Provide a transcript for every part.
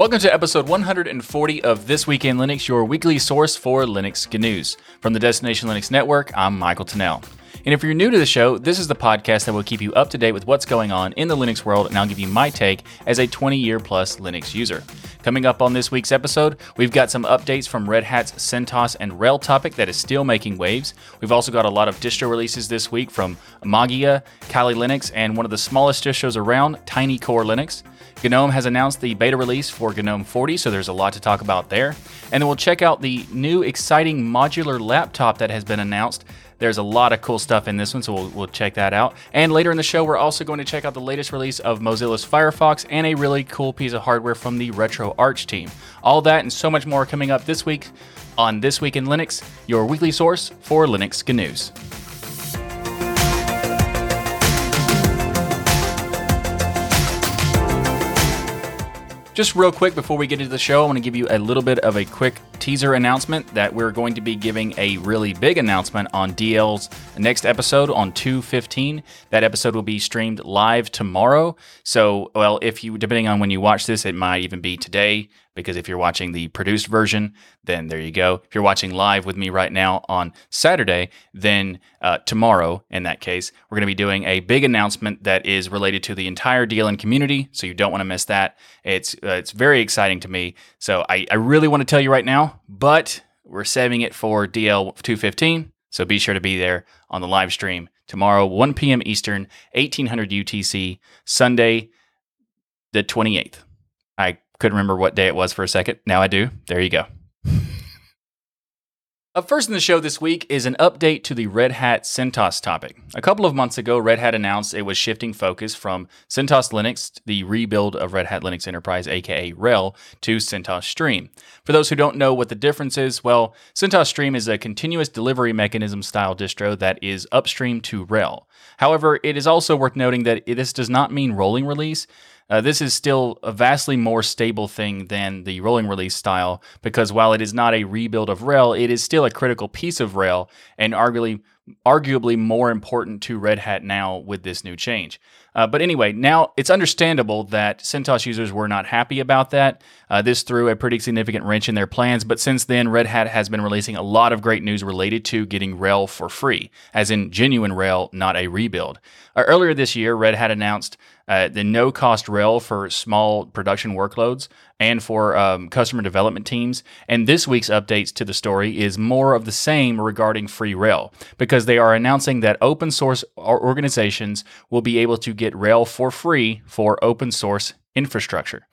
Welcome to episode 140 of This Week in Linux, your weekly source for Linux news. From the Destination Linux Network, I'm Michael Tunnell. And if you're new to the show, this is the podcast that will keep you up to date with what's going on in the Linux world, and I'll give you my take as a 20 year plus Linux user. Coming up on this week's episode, we've got some updates from Red Hat's CentOS and RHEL topic that is still making waves. We've also got a lot of distro releases this week from Mageia, Kali Linux, and one of the smallest distros around, Tiny Core Linux. GNOME has announced the beta release for GNOME 40, so there's a lot to talk about there. And then we'll check out the new exciting modular laptop that has been announced. There's a lot of cool stuff in this one, so we'll, we'll check that out. And later in the show, we're also going to check out the latest release of Mozilla's Firefox and a really cool piece of hardware from the RetroArch team. All that and so much more coming up this week on This Week in Linux, your weekly source for Linux news. Just real quick before we get into the show, I want to give you a little bit of a quick teaser announcement that we're going to be giving a really big announcement on DL's next episode on 215. That episode will be streamed live tomorrow. So, well, if you, depending on when you watch this, it might even be today because if you're watching the produced version, then there you go. If you're watching live with me right now on Saturday, then uh, tomorrow, in that case, we're going to be doing a big announcement that is related to the entire DLN community. So you don't want to miss that. It's uh, it's very exciting to me. So I, I really want to tell you right now, but we're saving it for DL 215. So be sure to be there on the live stream tomorrow, 1 p.m. Eastern, 1800 UTC, Sunday, the 28th. I couldn't remember what day it was for a second. Now I do. There you go. Up first in the show this week is an update to the Red Hat CentOS topic. A couple of months ago, Red Hat announced it was shifting focus from CentOS Linux, the rebuild of Red Hat Linux Enterprise, aka RHEL, to CentOS Stream. For those who don't know what the difference is, well, CentOS Stream is a continuous delivery mechanism style distro that is upstream to RHEL. However, it is also worth noting that this does not mean rolling release. Uh, this is still a vastly more stable thing than the rolling release style because while it is not a rebuild of RHEL, it is still a critical piece of RHEL and arguably arguably more important to Red Hat now with this new change. Uh, but anyway, now it's understandable that CentOS users were not happy about that. Uh, this threw a pretty significant wrench in their plans, but since then, Red Hat has been releasing a lot of great news related to getting RHEL for free, as in genuine RHEL, not a rebuild. Uh, earlier this year, Red Hat announced uh, the no cost RHEL for small production workloads and for um, customer development teams. And this week's updates to the story is more of the same regarding free RHEL because they are announcing that open source organizations will be able to get RHEL for free for open source infrastructure.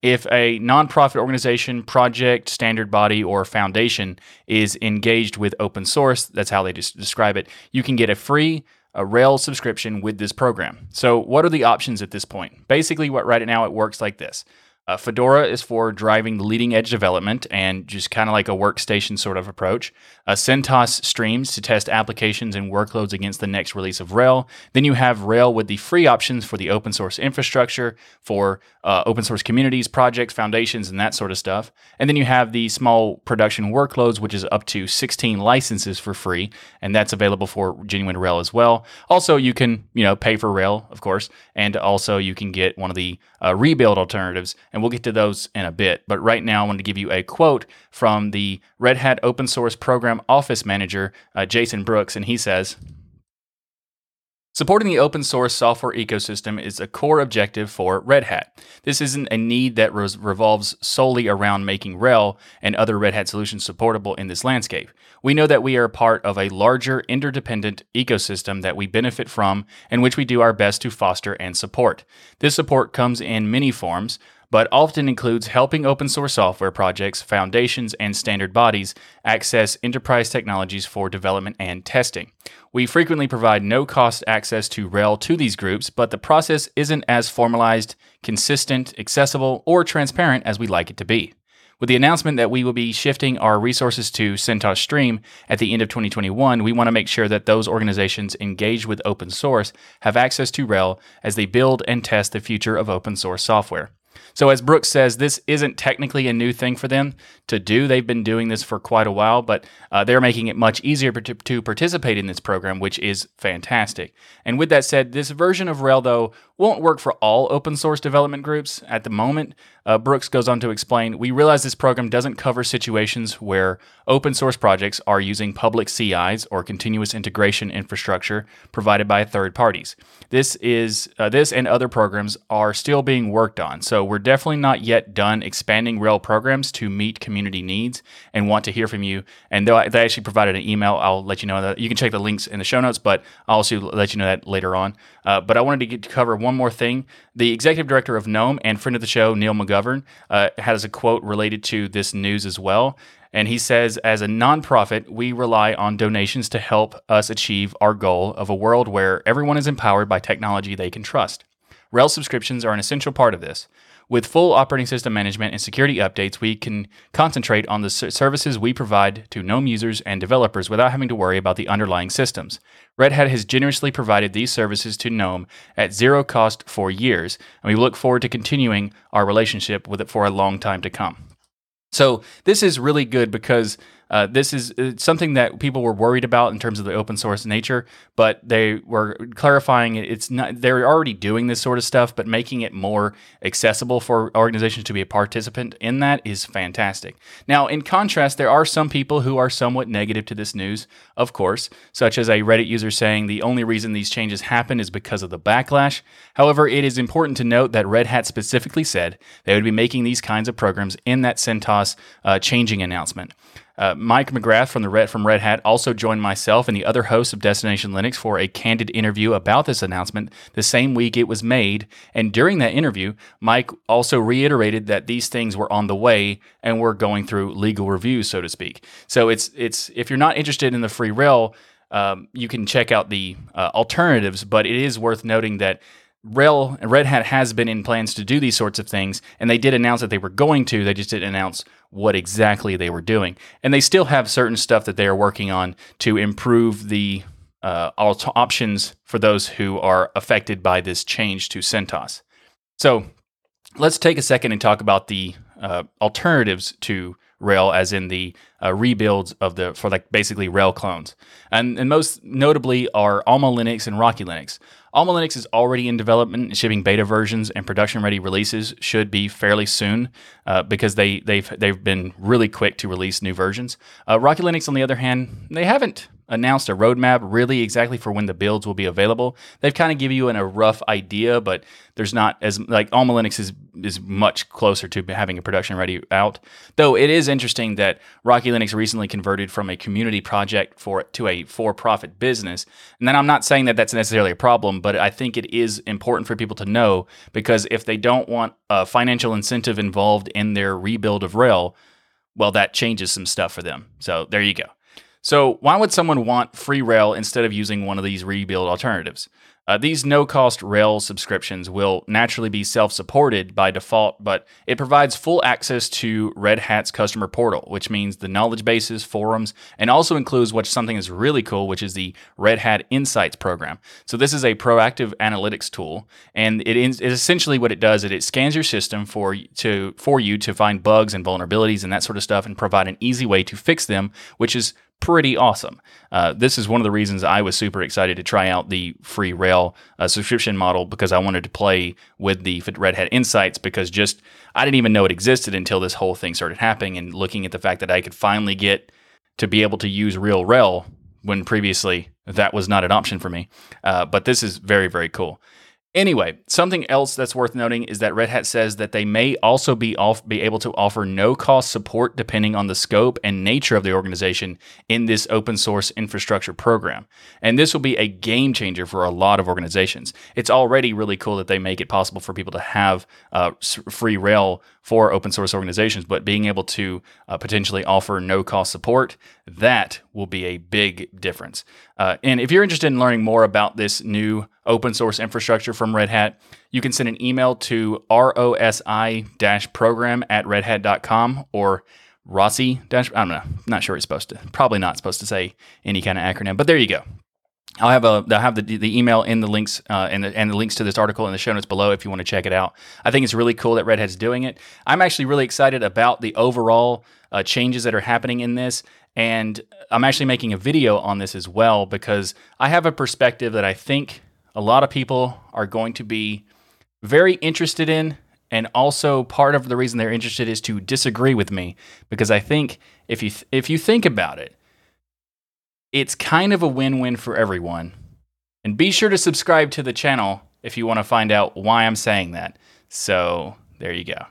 If a nonprofit organization, project, standard body, or foundation is engaged with open source, that's how they describe it, you can get a free a RHEL subscription with this program. So, what are the options at this point? Basically, what right now it works like this. Uh, Fedora is for driving the leading edge development and just kind of like a workstation sort of approach. Uh, CentOS streams to test applications and workloads against the next release of RHEL. Then you have RHEL with the free options for the open source infrastructure, for uh, open source communities, projects, foundations, and that sort of stuff. And then you have the small production workloads, which is up to 16 licenses for free, and that's available for genuine RHEL as well. Also, you can you know pay for RHEL, of course, and also you can get one of the uh, rebuild alternatives and we'll get to those in a bit. But right now, I want to give you a quote from the Red Hat Open Source Program Office Manager, uh, Jason Brooks, and he says, Supporting the open source software ecosystem is a core objective for Red Hat. This isn't a need that res- revolves solely around making RHEL and other Red Hat solutions supportable in this landscape. We know that we are part of a larger interdependent ecosystem that we benefit from and which we do our best to foster and support. This support comes in many forms, but often includes helping open source software projects, foundations, and standard bodies access enterprise technologies for development and testing. We frequently provide no cost access to RHEL to these groups, but the process isn't as formalized, consistent, accessible, or transparent as we'd like it to be. With the announcement that we will be shifting our resources to CentOS Stream at the end of 2021, we want to make sure that those organizations engaged with open source have access to RHEL as they build and test the future of open source software. So, as Brooks says, this isn't technically a new thing for them to do. They've been doing this for quite a while, but uh, they're making it much easier to, to, participate in this program, which is fantastic. And with that said, this version of RHEL, though, won't work for all open source development groups at the moment, uh, Brooks goes on to explain We realize this program doesn't cover situations where open source projects are using public CIs or continuous integration infrastructure provided by third parties. This is uh, this and other programs are still being worked on, so we're definitely not yet done expanding RHEL programs to meet community needs and want to hear from you. And they actually provided an email, I'll let you know that you can check the links in the show notes, but I'll also let you know that later on. Uh, but I wanted to get to cover one more thing. The executive director of GNOME and friend of the show, Neil McGovern, uh, has a quote related to this news as well. And he says, as a nonprofit, we rely on donations to help us achieve our goal of a world where everyone is empowered by technology they can trust. RHEL subscriptions are an essential part of this. With full operating system management and security updates, we can concentrate on the services we provide to GNOME users and developers without having to worry about the underlying systems. Red Hat has generously provided these services to GNOME at zero cost for years, and we look forward to continuing our relationship with it for a long time to come. So, this is really good because uh, this is uh, something that people were worried about in terms of the open source nature, but they were clarifying it's not. They're already doing this sort of stuff, but making it more accessible for organizations to be a participant in that is fantastic. Now, in contrast, there are some people who are somewhat negative to this news, of course, such as a Reddit user saying the only reason these changes happen is because of the backlash. However, it is important to note that Red Hat specifically said they would be making these kinds of programs in that CentOS uh, changing announcement. Uh, Mike McGrath from the Red from Red Hat also joined myself and the other hosts of Destination Linux for a candid interview about this announcement the same week it was made. And during that interview, Mike also reiterated that these things were on the way and were going through legal review, so to speak. So it's it's if you're not interested in the free RHEL, um, you can check out the uh, alternatives. But it is worth noting that Red Hat has been in plans to do these sorts of things, and they did announce that they were going to. They just didn't announce what exactly they were doing, and they still have certain stuff that they are working on to improve the uh, options for those who are affected by this change to CentOS. So, let's take a second and talk about the uh, alternatives to RHEL, as in the uh, rebuilds of the for like basically RHEL clones, and and most notably are Alma Linux and Rocky Linux. Alma Linux is already in development and shipping beta versions, and production ready releases should be fairly soon uh, because they they've they've been really quick to release new versions. Uh, Rocky Linux, on the other hand, they haven't announced a roadmap really exactly for when the builds will be available. They've kind of give you an, a rough idea, but there's not as like Alma Linux is is much closer to having a production ready out. Though it is interesting that Rocky Linux recently converted from a community project for to a for-profit business. And then I'm not saying that that's necessarily a problem, but I think it is important for people to know because if they don't want a financial incentive involved in their rebuild of RHEL, well, that changes some stuff for them. So there you go. So, why would someone want free RHEL instead of using one of these rebuild alternatives? Uh, these no cost RHEL subscriptions will naturally be self supported by default, but it provides full access to Red Hat's customer portal, which means the knowledge bases, forums, and also includes what something is really cool, which is the Red Hat Insights program. So, this is a proactive analytics tool, and it is essentially what it does. Is it scans your system for, to, for you to find bugs and vulnerabilities and that sort of stuff and provide an easy way to fix them, which is pretty awesome. Uh, this is one of the reasons I was super excited to try out the free RHEL uh, subscription model because I wanted to play with the Red Hat Insights because just I didn't even know it existed until this whole thing started happening and looking at the fact that I could finally get to be able to use real RHEL when previously that was not an option for me. Uh, but this is very, very cool. Anyway, something else that's worth noting is that Red Hat says that they may also be off, be able to offer no cost support depending on the scope and nature of the organization in this open source infrastructure program. And this will be a game changer for a lot of organizations. It's already really cool that they make it possible for people to have uh, free RHEL for open source organizations, but being able to uh, potentially offer no cost support, that will be a big difference. Uh, and if you're interested in learning more about this new open source infrastructure from Red Hat, you can send an email to rosi program at redhat.com or Rossi dash, I don't know, not sure it's supposed to, probably not supposed to say any kind of acronym, but there you go. I'll have a I'll have the, the email in the links uh, and the and the links to this article in the show notes below if you want to check it out. I think it's really cool that Red Hat's doing it. I'm actually really excited about the overall uh, changes that are happening in this, and I'm actually making a video on this as well because I have a perspective that I think a lot of people are going to be very interested in And also, part of the reason they're interested is to disagree with me because I think if you th- if you think about it, it's kind of a win-win for everyone. And be sure to subscribe to the channel if you want to find out why I'm saying that. So, there you go.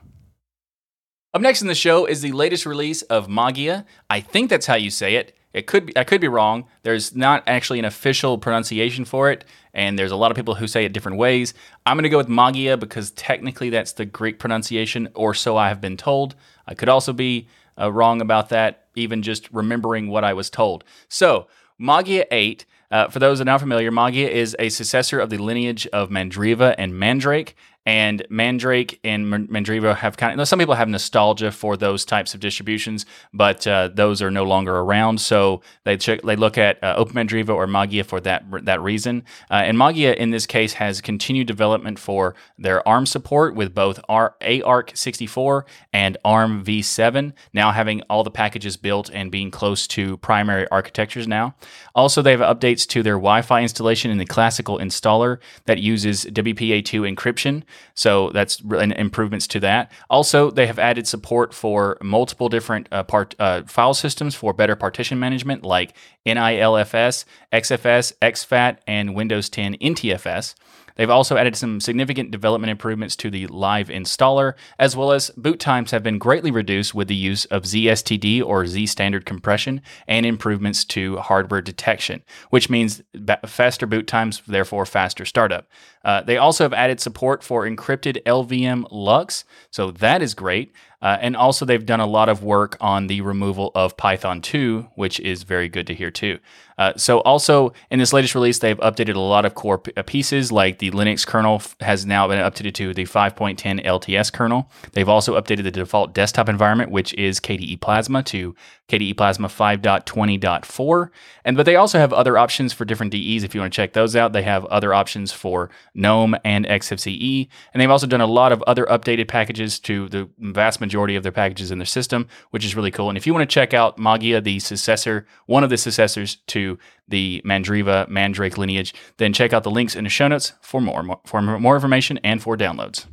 Up next in the show is the latest release of Mageia. I think that's how you say it. It could be I could be wrong. There's not actually an official pronunciation for it, and there's a lot of people who say it different ways. I'm going to go with Mageia because technically that's the Greek pronunciation, or so I have been told. I could also be uh, wrong about that, even just remembering what I was told. So, Mageia 8 uh, for those that are not familiar, Mageia is a successor of the lineage of Mandriva and Mandrake, and Mandrake and Mandriva have kind of some people have nostalgia for those types of distributions, but uh, those are no longer around. So they check, they look at uh, Open Mandriva or Mageia for that that reason. Uh, and Mageia in this case has continued development for their ARM support with both R- AArch64 and ARM v7, now having all the packages built and being close to primary architectures now. Also, they have updates to their Wi-Fi installation in the classical installer that uses WPA2 encryption. So that's improvements to that. Also, they have added support for multiple different uh, part, uh, file systems for better partition management, like NILFS, XFS, exFAT, and Windows 10 NTFS. They've also added some significant development improvements to the live installer, as well as boot times have been greatly reduced with the use of ZSTD or Z standard compression and improvements to hardware detection, which means faster boot times, therefore faster startup. Uh, they also have added support for encrypted LVM LUKS, so that is great. Uh, and also, they've done a lot of work on the removal of Python 2, which is very good to hear too. Uh, so, also in this latest release, they've updated a lot of core p- uh, pieces, like the Linux kernel f- has now been updated to the 5.10 LTS kernel. They've also updated the default desktop environment, which is KDE Plasma, to KDE Plasma 5.20.4. And but they also have other options for different DEs if you want to check those out. They have other options for GNOME and XFCE, and they've also done a lot of other updated packages to the vast majority of their packages in their system, which is really cool. And if you want to check out Mageia, the successor, one of the successors to the Mandriva Mandrake lineage, then check out the links in the show notes for more, for more information and for downloads.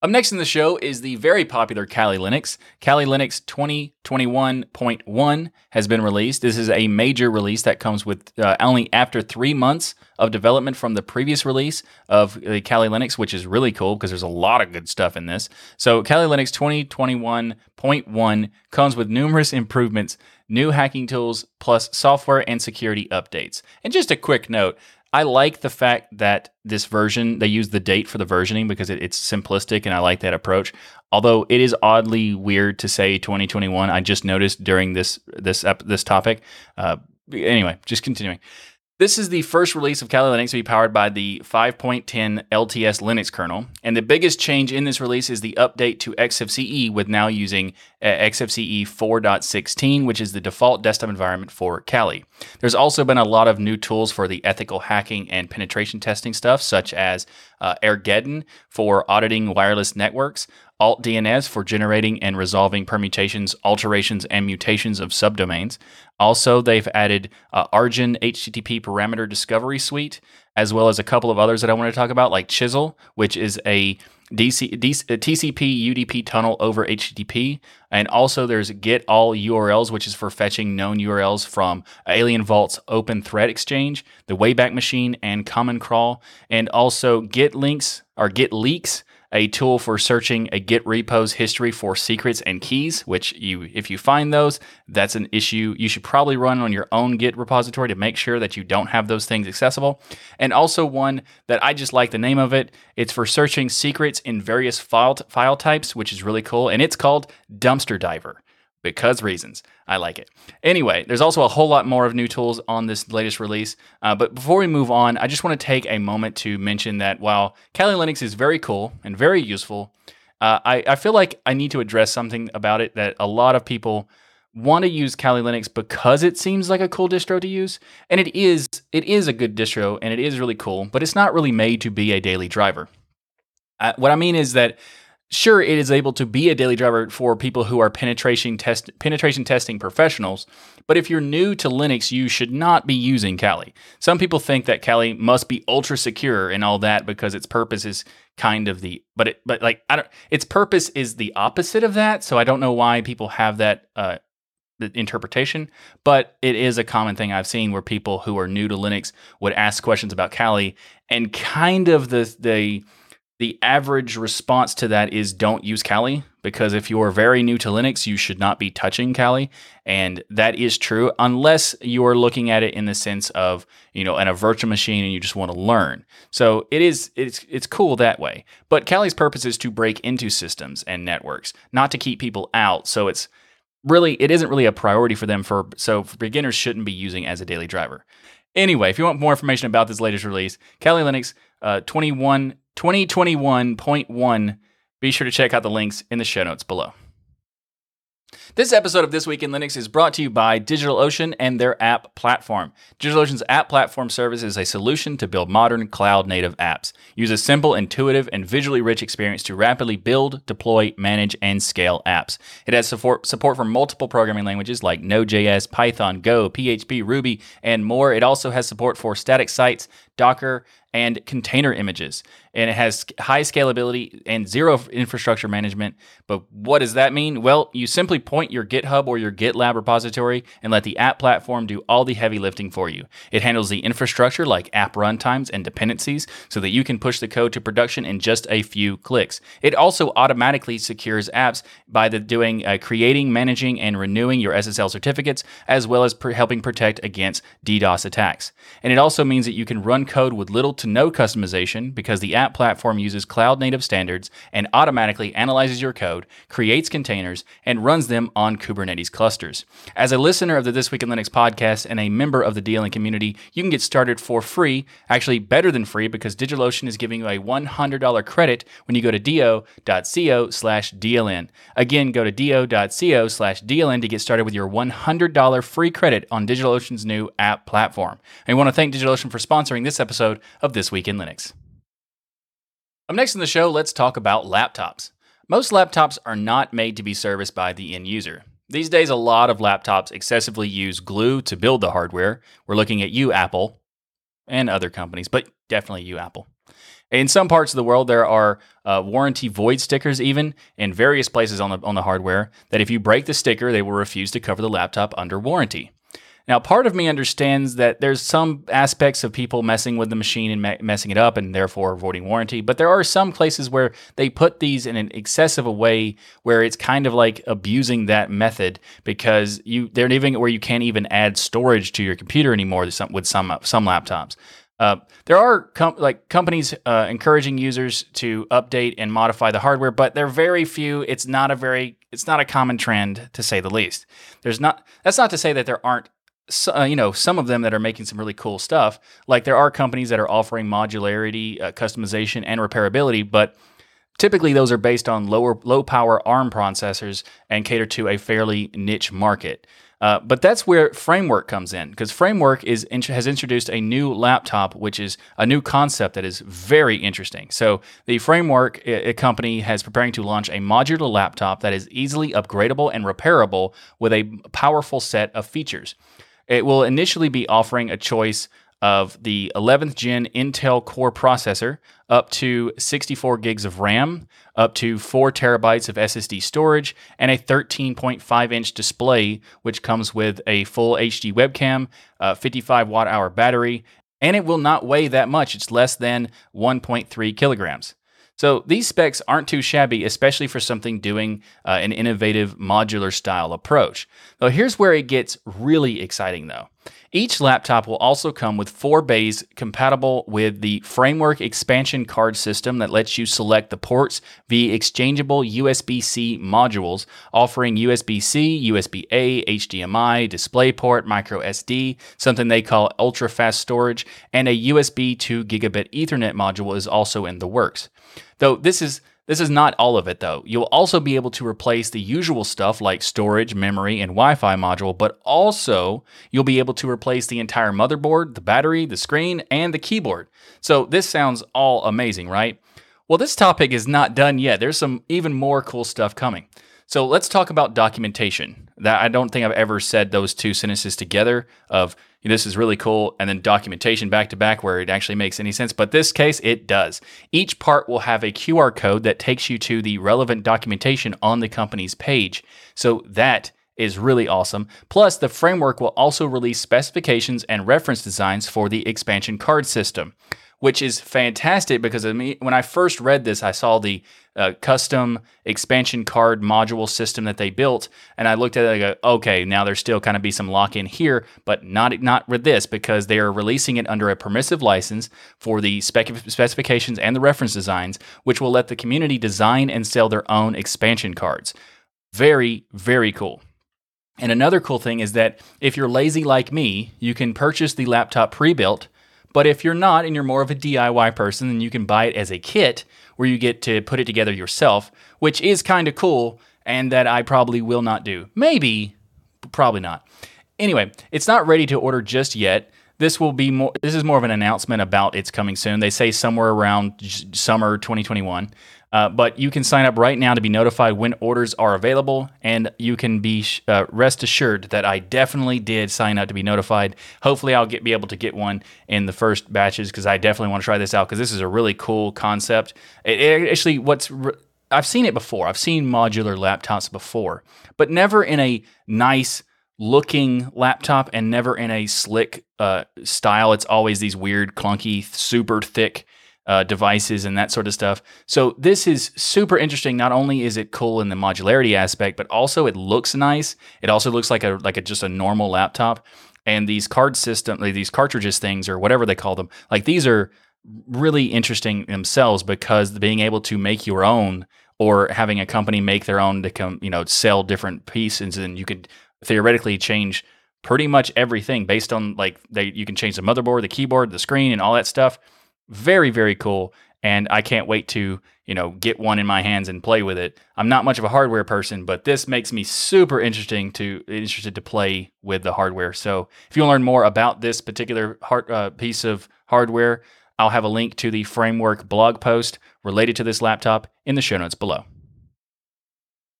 Up next in the show is the very popular Kali Linux. Kali Linux 2021.1 has been released. This is a major release that comes with uh, only after three months of development from the previous release of the Kali Linux, which is really cool because there's a lot of good stuff in this. So, Kali Linux 2021.1 comes with numerous improvements, new hacking tools, plus software and security updates. And just a quick note I like the fact that this version they use the date for the versioning because it, it's simplistic and I like that approach. Although it is oddly weird to say 2021, I just noticed during this this this topic. Uh, anyway, just continuing. This is the first release of Kali Linux to be powered by the 5.10 LTS Linux kernel, and the biggest change in this release is the update to XFCE with now using uh, XFCE 4.16, which is the default desktop environment for Kali. There's also been a lot of new tools for the ethical hacking and penetration testing stuff, such as uh, for auditing wireless networks, AltDNS for generating and resolving permutations, alterations, and mutations of subdomains. Also, they've added uh, Arjun HTTP Parameter Discovery Suite, as well as a couple of others that I want to talk about, like Chisel, which is a DC, DC, uh, TCP UDP tunnel over HTTP. And also, there's Get All URLs, which is for fetching known URLs from Alien Vault's Open Threat Exchange, the Wayback Machine, and Common Crawl. And also, Get Links or GitLeaks a tool for searching a Git repo's history for secrets and keys, which you if you find those, that's an issue you should probably run on your own Git repository to make sure that you don't have those things accessible. And also one that I just like the name of it. It's for searching secrets in various file, file types, which is really cool, and it's called Dumpster Diver because reasons. I like it. Anyway, there's also a whole lot more of new tools on this latest release. Uh, but before we move on, I just want to take a moment to mention that while Kali Linux is very cool and very useful, uh, I, I feel like I need to address something about it that a lot of people want to use Kali Linux because it seems like a cool distro to use, and it is. It is a good distro, and it is really cool, but it's not really made to be a daily driver. Uh, what I mean is that sure it is able to be a daily driver for people who are penetration test penetration testing professionals but if you're new to linux you should not be using kali. Some people think that kali must be ultra secure and all that because its purpose is kind of the but it but like i don't its purpose is the opposite of that so i don't know why people have that uh interpretation, but it is a common thing I've seen where people who are new to Linux would ask questions about Kali, and kind of the the the average response to that is don't use Kali because if you're very new to Linux, you should not be touching Kali. And that is true unless you're looking at it in the sense of, you know, in a virtual machine and you just want to learn. So it is it's it's cool that way. But Kali's purpose is to break into systems and networks, not to keep people out. So it's really it isn't really a priority for them for so beginners shouldn't be using as a daily driver. Anyway, if you want more information about this latest release, Kali Linux uh, 21 2021.1. Be sure to check out the links in the show notes below. This episode of This Week in Linux is brought to you by DigitalOcean and their app platform. DigitalOcean's app platform service is a solution to build modern cloud native apps. Use a simple, intuitive, and visually rich experience to rapidly build, deploy, manage, and scale apps. It has support, support for multiple programming languages like Node.js, Python, Go, PHP, Ruby, and more. It also has support for static sites, Docker, and container images. And it has high scalability and zero infrastructure management. But what does that mean? Well, you simply point your GitHub or your GitLab repository and let the app platform do all the heavy lifting for you. It handles the infrastructure like app runtimes and dependencies so that you can push the code to production in just a few clicks. It also automatically secures apps by the doing uh, creating, managing, and renewing your SSL certificates, as well as pr- helping protect against DDoS attacks. And it also means that you can run code with little to no customization because the app platform uses cloud native standards and automatically analyzes your code, creates containers, and runs them on Kubernetes clusters. As a listener of the This Week in Linux podcast and a member of the DLN community, you can get started for free, actually better than free because DigitalOcean is giving you a $100 credit when you go to do.co slash DLN. Again, go to do.co slash DLN to get started with your $100 free credit on DigitalOcean's new app platform. And we want to thank DigitalOcean for sponsoring this episode of This Week in Linux. Up next in the show, let's talk about laptops. Most laptops are not made to be serviced by the end user. These days, a lot of laptops excessively use glue to build the hardware. We're looking at you, Apple, and other companies, but definitely you, Apple. In some parts of the world, there are uh, warranty void stickers, even in various places on the on the hardware. That if you break the sticker, they will refuse to cover the laptop under warranty. Now, part of me understands that there's some aspects of people messing with the machine and me- messing it up and therefore avoiding warranty, but there are some places where they put these in an excessive a way where it's kind of like abusing that method because you they're even where you can't even add storage to your computer anymore with some with some, some laptops. Uh, there are com- like companies uh, encouraging users to update and modify the hardware, but they're very few. It's not a very it's not a common trend to say the least. There's not that's not to say that there aren't uh, you know some of them that are making some really cool stuff. Like there are companies that are offering modularity, uh, customization, and repairability, but typically those are based on lower low power ARM processors and cater to a fairly niche market. Uh, but that's where Framework comes in because Framework is has introduced a new laptop, which is a new concept that is very interesting. So the Framework a, a company has preparing to launch a modular laptop that is easily upgradable and repairable with a powerful set of features. It will initially be offering a choice of the 11th gen Intel Core processor, up to 64 gigs of RAM, up to 4 terabytes of SSD storage, and a 13.5 inch display, which comes with a full HD webcam, a 55 watt hour battery, and it will not weigh that much. It's less than 1.3 kilograms. So these specs aren't too shabby, especially for something doing uh, an innovative modular style approach. Though here's where it gets really exciting though. Each laptop will also come with four bays compatible with the Framework expansion card system that lets you select the ports via exchangeable USB C modules, offering USB C, USB A, HDMI, DisplayPort, micro SD, something they call ultra fast storage, and a USB 2 gigabit Ethernet module is also in the works. Though this is this is not all of it though. You'll also be able to replace the usual stuff like storage, memory, and Wi-Fi module, but also you'll be able to replace the entire motherboard, the battery, the screen, and the keyboard. So this sounds all amazing, right? Well, this topic is not done yet. There's some even more cool stuff coming. So let's talk about documentation. That I don't think I've ever said those two sentences together of this is really cool and then documentation back to back where it actually makes any sense. But this case, it does. Each part will have a QR code that takes you to the relevant documentation on the company's page. So that is really awesome. Plus, the framework will also release specifications and reference designs for the expansion card system which is fantastic because I mean, when I first read this, I saw the uh, custom expansion card module system that they built, and I looked at it. and go, okay, now there's still kind of be some lock in here, but not not with this because they are releasing it under a permissive license for the spec- specifications and the reference designs, which will let the community design and sell their own expansion cards. Very very cool. And another cool thing is that if you're lazy like me, you can purchase the laptop pre-built but if you're not and you're more of a DIY person, then you can buy it as a kit where you get to put it together yourself, which is kind of cool and that I probably will not do. Maybe, probably not. Anyway, it's not ready to order just yet. This will be more this is more of an announcement about it's coming soon. They say somewhere around summer 2021. Uh, but you can sign up right now to be notified when orders are available, and you can be uh, rest assured that I definitely did sign up to be notified. Hopefully, I'll get be able to get one in the first batches because I definitely want to try this out because this is a really cool concept. It, it actually, what's re- I've seen it before. I've seen modular laptops before, but never in a nice looking laptop and never in a slick uh, style. It's always these weird, clunky, super thick uh, devices and that sort of stuff. So this is super interesting. Not only is it cool in the modularity aspect, but also it looks nice. It also looks like a like a, just a normal laptop. And these card system, like these cartridges things or whatever they call them, like these are really interesting themselves because being able to make your own or having a company make their own to come, you know, sell different pieces and you could theoretically change pretty much everything based on like they you can change the motherboard, the keyboard, the screen, and all that stuff. Very, very cool. And I can't wait to, you know, get one in my hands and play with it. I'm not much of a hardware person, but this makes me super interesting to interested to play with the hardware. So if you want to learn more about this particular hard, uh, piece of hardware, I'll have a link to the framework blog post related to this laptop in the show notes below.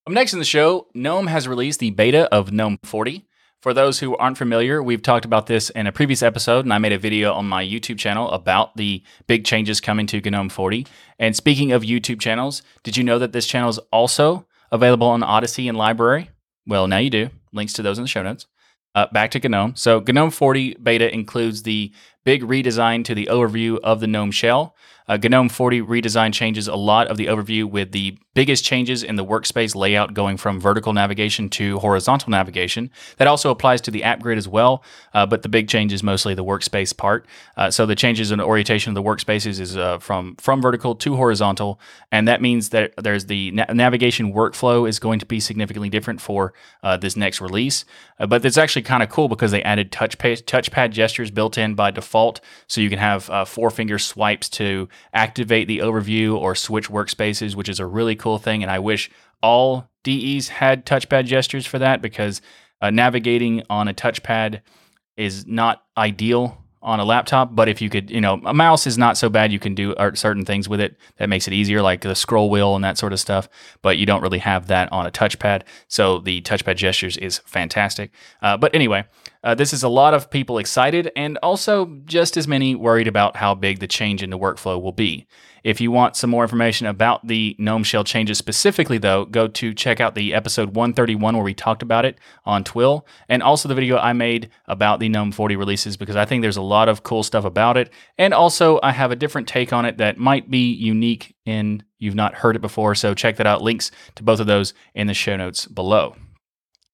Up next in the show, GNOME has released the beta of GNOME 40. For those who aren't familiar, we've talked about this in a previous episode, and I made a video on my YouTube channel about the big changes coming to GNOME 40. And speaking of YouTube channels, did you know that this channel is also available on Odysee and LBRY? Well, now you do. Links to those in the show notes. Uh, back to GNOME. So, GNOME 40 beta includes the big redesign to the overview of the GNOME shell. Uh, GNOME 40 redesign changes a lot of the overview with the biggest changes in the workspace layout going from vertical navigation to horizontal navigation. That also applies to the app grid as well, uh, but the big change is mostly the workspace part. Uh, so the changes in the orientation of the workspaces is uh, from from vertical to horizontal, and that means that there's the na- navigation workflow is going to be significantly different for uh, this next release. Uh, but it's actually kind of cool because they added touchpad touchpad gestures built in by default, so you can have four finger swipes to activate the overview or switch workspaces, which is a really cool thing. And I wish all DEs had touchpad gestures for that because uh, navigating on a touchpad is not ideal on a laptop. But if you could, you know, a mouse is not so bad. You can do certain things with it that makes it easier, like the scroll wheel and that sort of stuff. But you don't really have that on a touchpad. So the touchpad gestures is fantastic. Uh, but anyway, uh, this is a lot of people excited and also just as many worried about how big the change in the workflow will be. If you want some more information about the GNOME Shell changes specifically, though, go to check out the episode 131 where we talked about it on TWIL, and also the video I made about the GNOME 40 releases because I think there's a lot of cool stuff about it. And also, I have a different take on it that might be unique in you've not heard it before. So check that out. Links to both of those in the show notes below.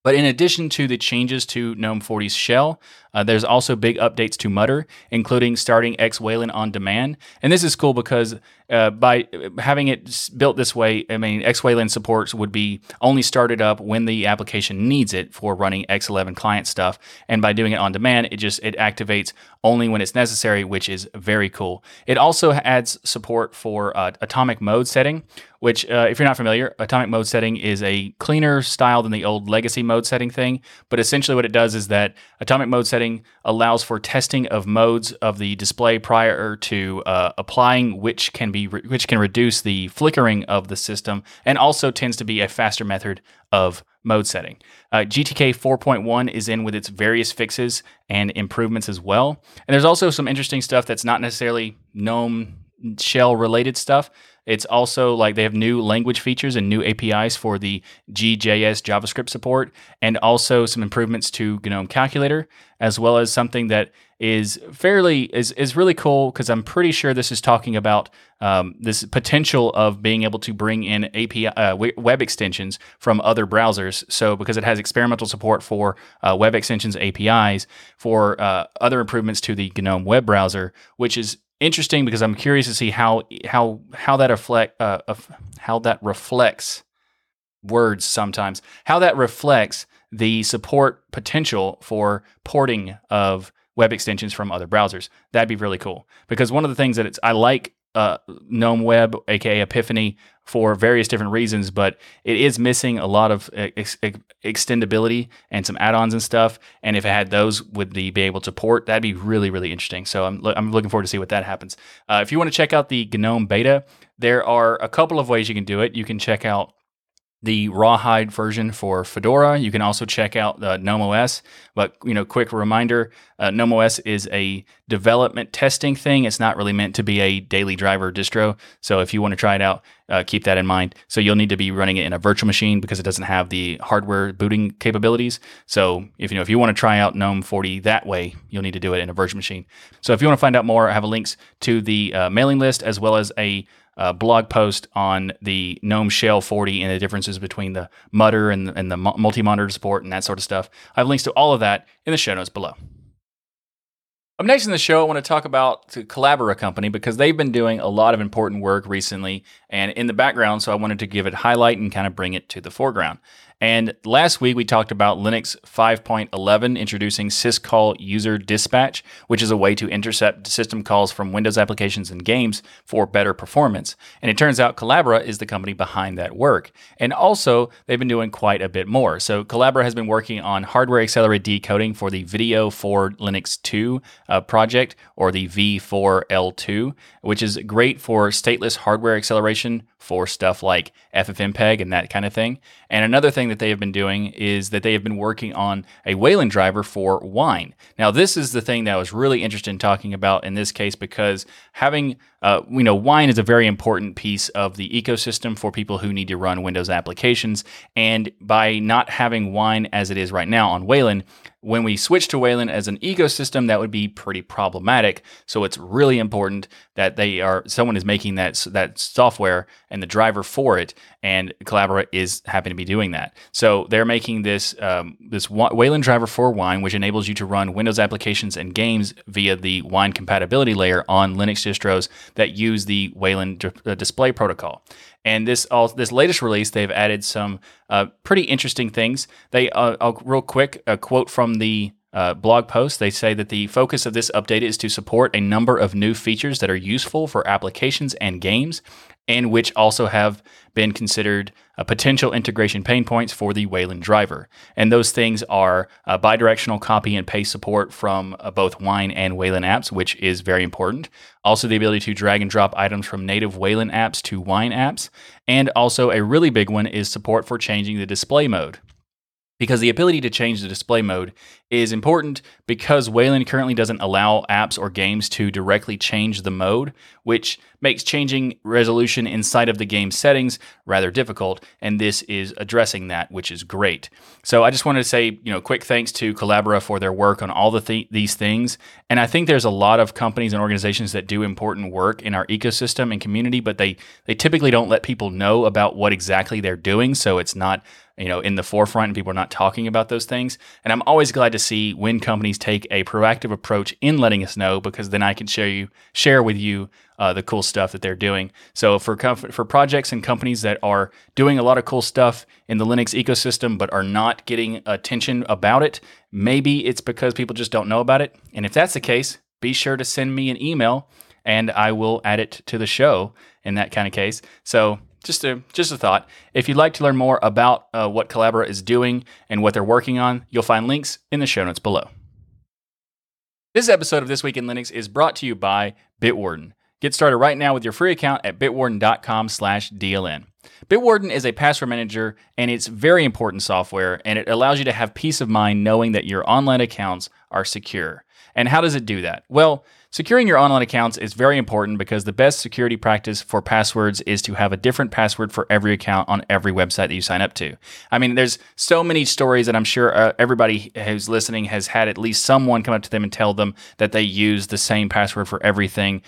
But in addition to the changes to GNOME 40's shell, uh, there's also big updates to Mutter, including starting X-Wayland on demand. And this is cool because uh, by having it built this way, I mean, X-Wayland supports would be only started up when the application needs it for running X11 client stuff. And by doing it on demand, it just it activates only when it's necessary, which is very cool. It also adds support for uh, atomic mode setting, which, uh, if you're not familiar, atomic mode setting is a cleaner style than the old legacy mode setting thing. But essentially, what it does is that atomic mode setting allows for testing of modes of the display prior to uh, applying which can be re- which can reduce the flickering of the system and also tends to be a faster method of mode setting. Uh, GTK 4.1 is in with its various fixes and improvements as well. And there's also some interesting stuff that's not necessarily GNOME shell related stuff. It's also like they have new language features and new APIs for the GJS JavaScript support, and also some improvements to GNOME Calculator, as well as something that is fairly is is really cool because I'm pretty sure this is talking about um, this potential of being able to bring in API uh, web extensions from other browsers. So because it has experimental support for uh, web extensions APIs for uh, other improvements to the GNOME web browser, which is interesting because I'm curious to see how how how that reflect uh, how that reflects words sometimes how that reflects the support potential for porting of web extensions from other browsers. That'd be really cool because one of the things that it's I like uh, GNOME Web, aka Epiphany, for various different reasons, but it is missing a lot of ex- ex- extendability and some add-ons and stuff. And if it had those, would the be able to port? That'd be really, really interesting. So I'm, lo- I'm looking forward to see what that happens. Uh, if you want to check out the GNOME beta, there are a couple of ways you can do it. You can check out the rawhide version for Fedora. You can also check out the GNOME OS. But you know, quick reminder: uh, GNOME OS is a development testing thing. It's not really meant to be a daily driver distro. So if you want to try it out, uh, keep that in mind. So you'll need to be running it in a virtual machine because it doesn't have the hardware booting capabilities. So if you know if you want to try out GNOME 40 that way, you'll need to do it in a virtual machine. So if you want to find out more, I have links to the uh, mailing list as well as a uh, blog post on the GNOME Shell 40 and the differences between the mutter and, and the multi monitor support and that sort of stuff. I have links to all of that in the show notes below. Up next in the show, I want to talk about the Collabora company because they've been doing a lot of important work recently and in the background. So I wanted to give it highlight and kind of bring it to the foreground. And last week we talked about Linux 5.11 introducing syscall user dispatch, which is a way to intercept system calls from Windows applications and games for better performance. And it turns out Collabora is the company behind that work. And also, they've been doing quite a bit more. So Collabora has been working on hardware accelerated decoding for the Video for Linux 2 uh, project, or the V4L2, which is great for stateless hardware acceleration for stuff like FFmpeg and that kind of thing. And another thing that they have been doing is that they have been working on a Wayland driver for Wine. Now, this is the thing that I was really interested in talking about in this case because having, uh, you know, Wine is a very important piece of the ecosystem for people who need to run Windows applications. And by not having Wine as it is right now on Wayland, when we switch to Wayland as an ecosystem, that would be pretty problematic. So it's really important that they are someone is making that that software and the driver for it, and Collabora is happy to be doing that. So they're making this um, this Wayland driver for Wine, which enables you to run Windows applications and games via the Wine compatibility layer on Linux distros that use the Wayland uh, display protocol. And this all this latest release, they've added some uh, pretty interesting things. They uh, I'll, real quick a quote from the uh, blog post. They say that the focus of this update is to support a number of new features that are useful for applications and games and which also have been considered uh, potential integration pain points for the Wayland driver. And those things are uh, bidirectional copy and paste support from uh, both Wine and Wayland apps, which is very important. Also, the ability to drag and drop items from native Wayland apps to Wine apps. And also, a really big one is support for changing the display mode because the ability to change the display mode is important because Wayland currently doesn't allow apps or games to directly change the mode, which makes changing resolution inside of the game settings rather difficult, and this is addressing that, which is great. So I just wanted to say, you know, quick thanks to Collabora for their work on all the th- these things, and I think there's a lot of companies and organizations that do important work in our ecosystem and community, but they they typically don't let people know about what exactly they're doing, so it's not you know in the forefront and people are not talking about those things and i'm always glad to see when companies take a proactive approach in letting us know because then i can share you share with you uh, the cool stuff that they're doing. So for for projects and companies that are doing a lot of cool stuff in the linux ecosystem but are not getting attention about it maybe it's because people just don't know about it. And if that's the case be sure to send me an email and i will add it to the show in that kind of case. So just a just a thought. If you'd like to learn more about uh, what Collabora is doing and what they're working on, you'll find links in the show notes below. This episode of This Week in Linux is brought to you by Bitwarden. Get started right now with your free account at bitwarden.com/dln. Bitwarden is a password manager and it's very important software and it allows you to have peace of mind knowing that your online accounts are secure. And how does it do that? Well, Securing your online accounts is very important because the best security practice for passwords is to have a different password for every account on every website that you sign up to. I mean, there's so many stories that I'm sure uh, everybody who's listening has had at least someone come up to them and tell them that they use the same password for everything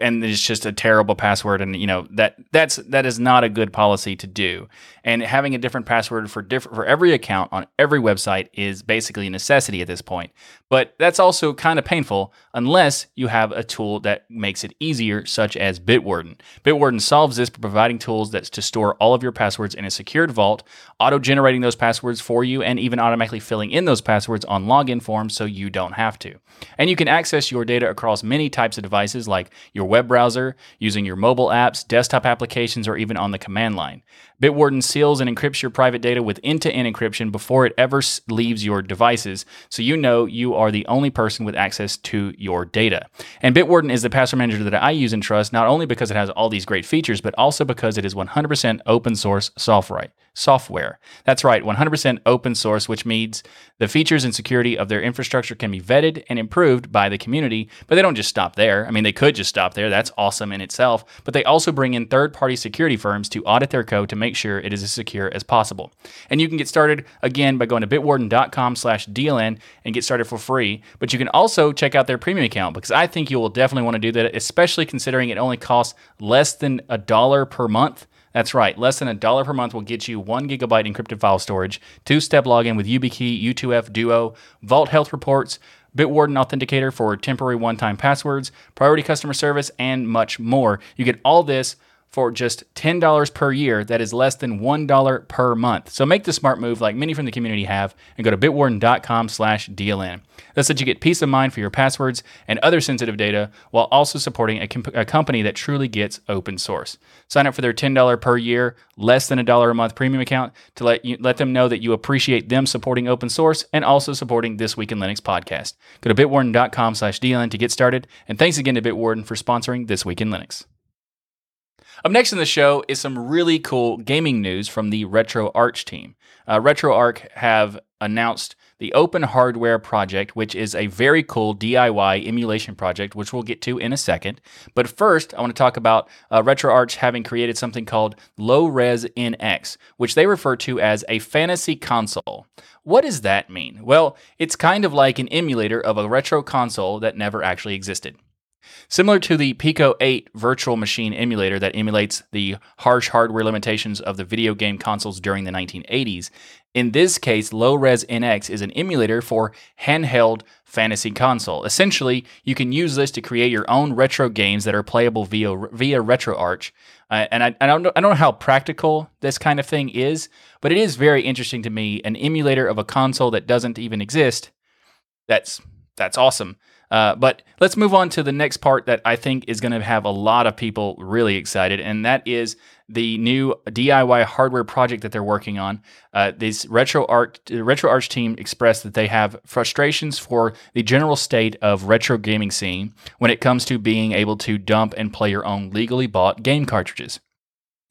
and it's just a terrible password and you know that that's that is not a good policy to do. And having a different password for different for every account on every website is basically a necessity at this point. But that's also kind of painful unless you have a tool that makes it easier such as bitwarden. Bitwarden solves this by providing tools that's to store all of your passwords in a secured vault auto generating those passwords for you and even automatically filling in those passwords on login forms so you don't have to. And you can access your data across many types of devices like your web browser, using your mobile apps, desktop applications, or even on the command line. Bitwarden seals and encrypts your private data with end to end encryption before it ever leaves your devices, so you know you are the only person with access to your data. And Bitwarden is the password manager that I use and trust, not only because it has all these great features, but also because it is 100% open source software. Software. That's right, 100% open source, which means the features and security of their infrastructure can be vetted and improved by the community, but they don't just stop there. I mean, they could just stop there. That's awesome in itself, but they also bring in third party security firms to audit their code to make sure it is as secure as possible. And you can get started again by going to bitwarden.com slash DLN and get started for free. But you can also check out their premium account because I think you will definitely want to do that, especially considering it only costs less than a dollar per month. That's right, less than a dollar per month will get you one gigabyte encrypted file storage, two step login with YubiKey, U2F, Duo, Vault Health Reports, Bitwarden Authenticator for temporary one time passwords, priority customer service, and much more. You get all this for just $10 per year. That is less than $1 per month. So make the smart move like many from the community have and go to bitwarden.com slash DLN. That's that you get peace of mind for your passwords and other sensitive data while also supporting a, comp- a company that truly gets open source. Sign up for their $10 per year, less than a dollar a month premium account to let you let them know that you appreciate them supporting open source and also supporting This Week in Linux podcast. Go to bitwarden.com slash DLN to get started. And thanks again to Bitwarden for sponsoring This Week in Linux. Up next in the show is some really cool gaming news from the RetroArch team. Uh, RetroArch have announced the Open Hardware Project, which is a very cool DIY emulation project, which we'll get to in a second. But first, I want to talk about uh, RetroArch having created something called Low Res NX, which they refer to as a fantasy console. What does that mean? Well, it's kind of like an emulator of a retro console that never actually existed. Similar to the Pico 8 virtual machine emulator that emulates the harsh hardware limitations of the video game consoles during the 1980s, in this case, Low Res NX is an emulator for handheld fantasy console. Essentially, you can use this to create your own retro games that are playable via via RetroArch. Uh, and I, I, don't know, I don't know how practical this kind of thing is, but it is very interesting to me. An emulator of a console that doesn't even exist. That's that's awesome. Uh, but let's move on to the next part that I think is going to have a lot of people really excited, and that is the new DIY hardware project that they're working on. Uh, this RetroArch RetroArch team expressed that they have frustrations for the general state of retro gaming scene when it comes to being able to dump and play your own legally bought game cartridges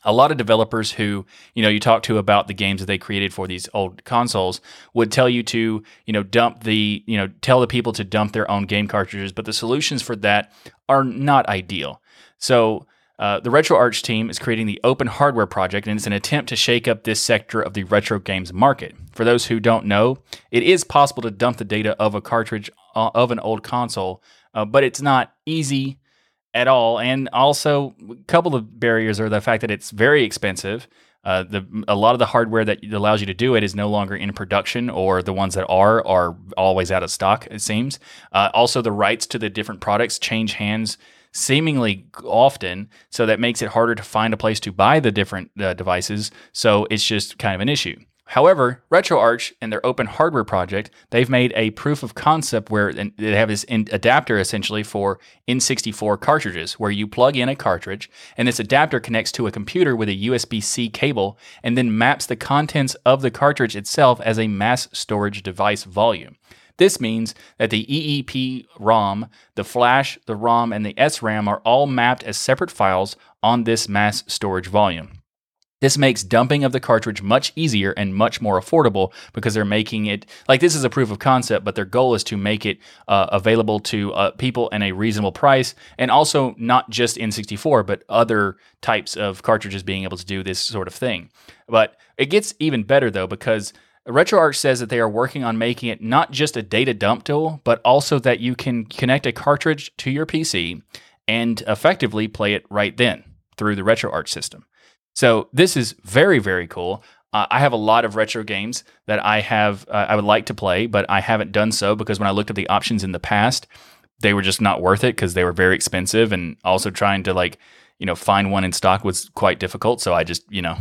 a lot of developers who you know you talk to about the games that they created for these old consoles would tell you to you know dump the you know tell the people to dump their own game cartridges but the solutions for that are not ideal so uh, the RetroArch team is creating the Open Hardware Project, and it's an attempt to shake up this sector of the retro games market. For those who don't know, it is possible to dump the data of a cartridge uh, of an old console, uh, but it's not easy at all. And also, a couple of barriers are the fact that it's very expensive. Uh, the a lot of the hardware that allows you to do it is no longer in production, or the ones that are are always out of stock. It seems. Uh, also, the rights to the different products change hands seemingly often, so that makes it harder to find a place to buy the different uh, devices. So it's just kind of an issue. However, RetroArch and their open hardware project, they've made a proof of concept where they have this adapter essentially for N64 cartridges, where you plug in a cartridge and this adapter connects to a computer with a USB C cable and then maps the contents of the cartridge itself as a mass storage device volume. This means that the EEP ROM, the flash, the ROM, and the SRAM are all mapped as separate files on this mass storage volume. This makes dumping of the cartridge much easier and much more affordable because they're making it like this is a proof of concept, but their goal is to make it uh, available to uh, people in a reasonable price and also not just N64, but other types of cartridges being able to do this sort of thing. But it gets even better though because RetroArch says that they are working on making it not just a data dump tool, but also that you can connect a cartridge to your PC and effectively play it right then through the RetroArch system. So this is very very cool. Uh, I have a lot of retro games that I have uh, I would like to play, but I haven't done so because when I looked at the options in the past, they were just not worth it because they were very expensive, and also trying to like you know find one in stock was quite difficult. So I just you know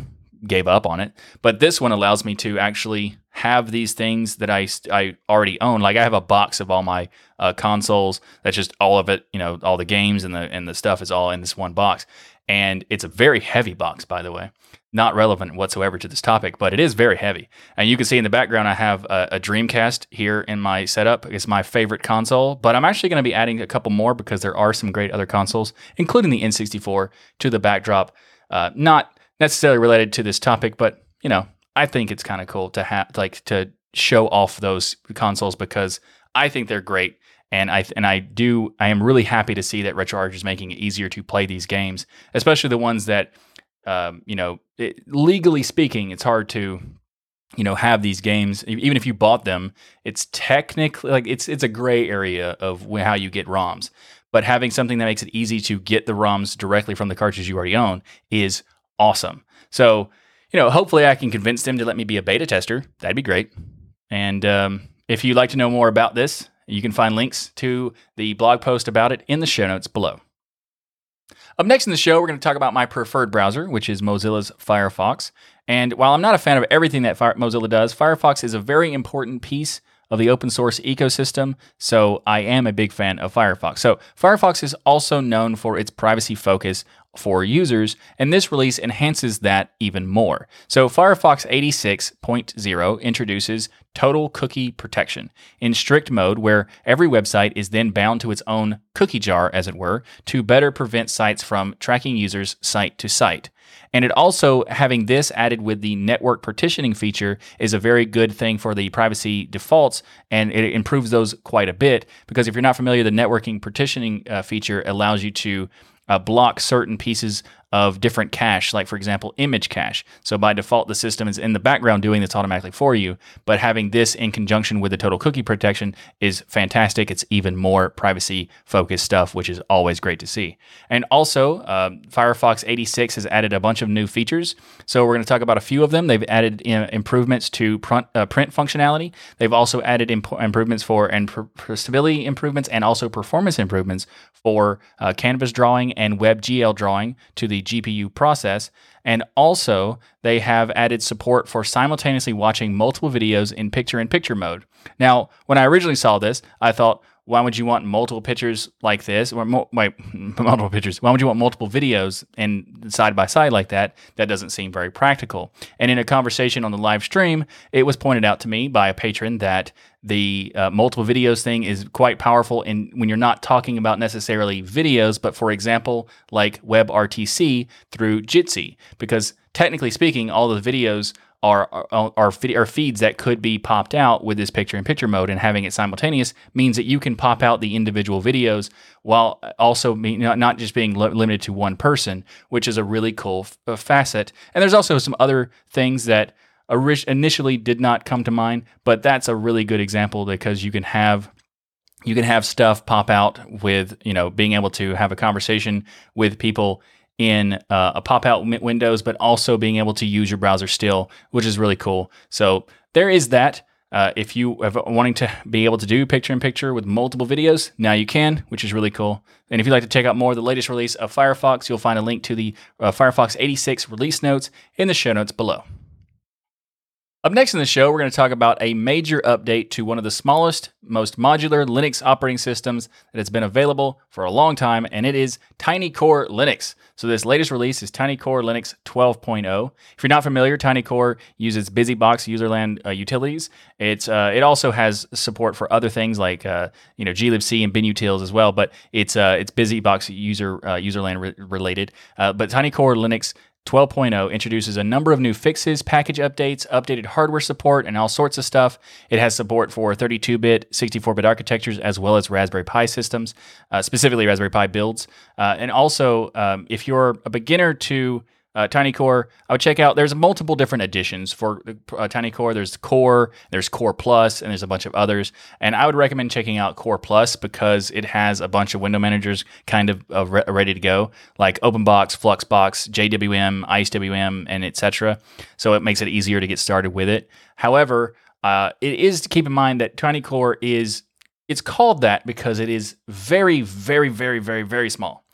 gave up on it. But this one allows me to actually have these things that I I already own. Like I have a box of all my uh, consoles. That's just all of it. You know, all the games and the and the stuff is all in this one box. And it's a very heavy box, by the way. Not relevant whatsoever to this topic, but it is very heavy. And you can see in the background, I have a, a Dreamcast here in my setup. It's my favorite console, but I'm actually going to be adding a couple more because there are some great other consoles, including the N64, to the backdrop. Uh, not necessarily related to this topic, but you know, I think it's kind of cool to have like to show off those consoles because I think they're great and I and I do I am really happy to see that RetroArch is making it easier to play these games, especially the ones that um, you know it, legally speaking, it's hard to you know have these games even if you bought them. It's technically like it's it's a gray area of how you get ROMs, but having something that makes it easy to get the ROMs directly from the cartridge you already own is awesome. So you know hopefully I can convince them to let me be a beta tester. That'd be great. And um, if you'd like to know more about this, you can find links to the blog post about it in the show notes below. Up next in the show, we're going to talk about my preferred browser, which is Mozilla's Firefox. And while I'm not a fan of everything that Mozilla does, Firefox is a very important piece of the open source ecosystem, so I am a big fan of Firefox. So, Firefox is also known for its privacy focus for users, and this release enhances that even more. So, Firefox 86.0 introduces total cookie protection in strict mode, where every website is then bound to its own cookie jar, as it were, to better prevent sites from tracking users site to site. And it also having this added with the network partitioning feature is a very good thing for the privacy defaults, and it improves those quite a bit. Because if you're not familiar, the networking partitioning uh, feature allows you to uh, block certain pieces of different cache, like for example, image cache. So by default, the system is in the background doing this automatically for you. But having this in conjunction with the total cookie protection is fantastic. It's even more privacy focused stuff, which is always great to see. And also, uh, Firefox 86 has added a bunch of new features. So we're going to talk about a few of them. They've added improvements to print, uh, print functionality. They've also added imp- improvements for and pr- stability improvements and also performance improvements for uh, canvas drawing and WebGL drawing to the the GPU process. And also, they have added support for simultaneously watching multiple videos in picture in picture mode. Now, when I originally saw this, I thought, why would you want multiple pictures like this or mo- wait, multiple pictures why would you want multiple videos and side by side like that that doesn't seem very practical and in a conversation on the live stream it was pointed out to me by a patron that the uh, multiple videos thing is quite powerful in when you're not talking about necessarily videos but for example like WebRTC through Jitsi because technically speaking all the videos are, are, are, are feeds that could be popped out with this picture in picture mode and having it simultaneous means that you can pop out the individual videos while also being, not just being limited to one person, which is a really cool f- uh, facet. And there's also some other things that initially did not come to mind, but that's a really good example because you can have you can have stuff pop out with you know being able to have a conversation with people in uh, a pop out windows, but also being able to use your browser still, which is really cool. So there is that. Uh, if you are wanting to be able to do picture in picture with multiple videos, now you can, which is really cool. And if you'd like to check out more of the latest release of Firefox, you'll find a link to the uh, Firefox 86 release notes in the show notes below. Up next in the show, we're going to talk about a major update to one of the smallest, most modular Linux operating systems that has been available for a long time, and it is TinyCore Linux. So, this latest release is TinyCore Linux 12.0. If you're not familiar, TinyCore uses BusyBox userland uh, utilities. It's uh, it also has support for other things like uh, you know glibc and binutils as well, but it's uh, it's BusyBox user uh, userland re- related. Uh, but TinyCore Linux 12.0 introduces a number of new fixes, package updates, updated hardware support, and all sorts of stuff. It has support for 32 bit, 64 bit architectures, as well as Raspberry Pi systems, uh, specifically Raspberry Pi builds. Uh, and also, um, if you're a beginner to uh, TinyCore, I would check out. There's multiple different editions for uh, TinyCore. There's Core, there's Core Plus, and there's a bunch of others. And I would recommend checking out Core Plus because it has a bunch of window managers kind of uh, re- ready to go, like OpenBox, Fluxbox, JWM, IceWM, and etc. So it makes it easier to get started with it. However, uh, it is to keep in mind that Tiny Core is it's called that because it is very, very, very, very, very small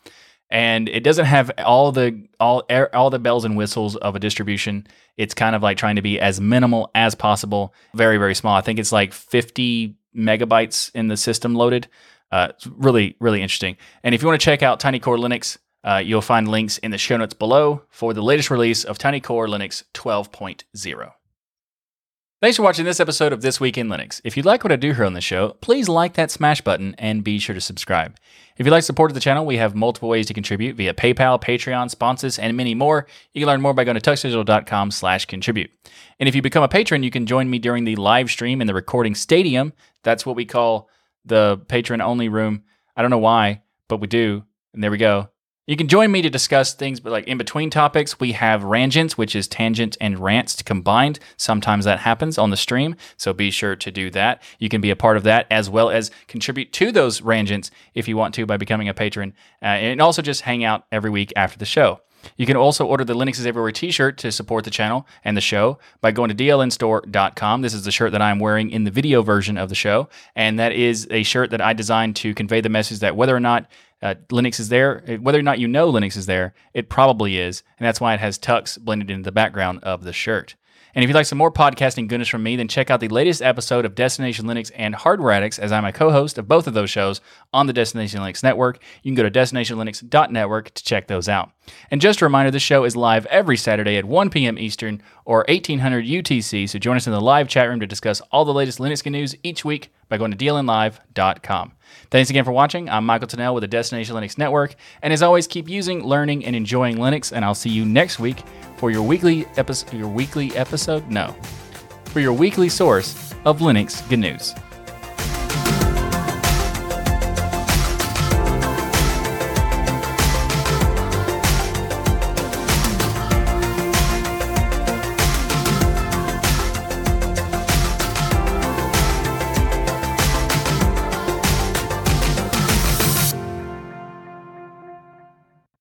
and it doesn't have all the all all the bells and whistles of a distribution. It's kind of like trying to be as minimal as possible. Very very small. I think it's like 50 megabytes in the system loaded. Uh, it's really really interesting. And if you want to check out Tiny Core Linux, uh, you'll find links in the show notes below for the latest release of Tiny Core Linux 12.0. Thanks for watching this episode of This Week in Linux. If you like what I do here on the show, please like that smash button and be sure to subscribe. If you'd like support the channel, we have multiple ways to contribute via PayPal, Patreon, sponsors, and many more. You can learn more by going to tuxdigital.com slash contribute. And if you become a patron, you can join me during the live stream in the recording stadium. That's what we call the patron only room. I don't know why, but we do. And there we go. You can join me to discuss things, but like in between topics, we have rangents, which is tangent and rants combined. Sometimes that happens on the stream, so be sure to do that. You can be a part of that as well as contribute to those rangents if you want to by becoming a patron, uh, and also just hang out every week after the show. You can also order the Linux is Everywhere t shirt to support the channel and the show by going to dlnstore.com. This is the shirt that I'm wearing in the video version of the show. And that is a shirt that I designed to convey the message that whether or not uh, Linux is there, whether or not you know Linux is there, it probably is. And that's why it has Tux blended into the background of the shirt. And if you'd like some more podcasting goodness from me, then check out the latest episode of Destination Linux and Hardware Addicts, as I'm a co host of both of those shows on the Destination Linux Network. You can go to destinationlinux.network to check those out. And just a reminder, this show is live every Saturday at 1 p.m. Eastern or 1800 UTC, so join us in the live chat room to discuss all the latest Linux news each week by going to dlnlive.com. Thanks again for watching. I'm Michael Tunnell with the Destination Linux Network, and as always, keep using, learning, and enjoying Linux. And I'll see you next week for your weekly episode. Your weekly episode? No, for your weekly source of Linux good news.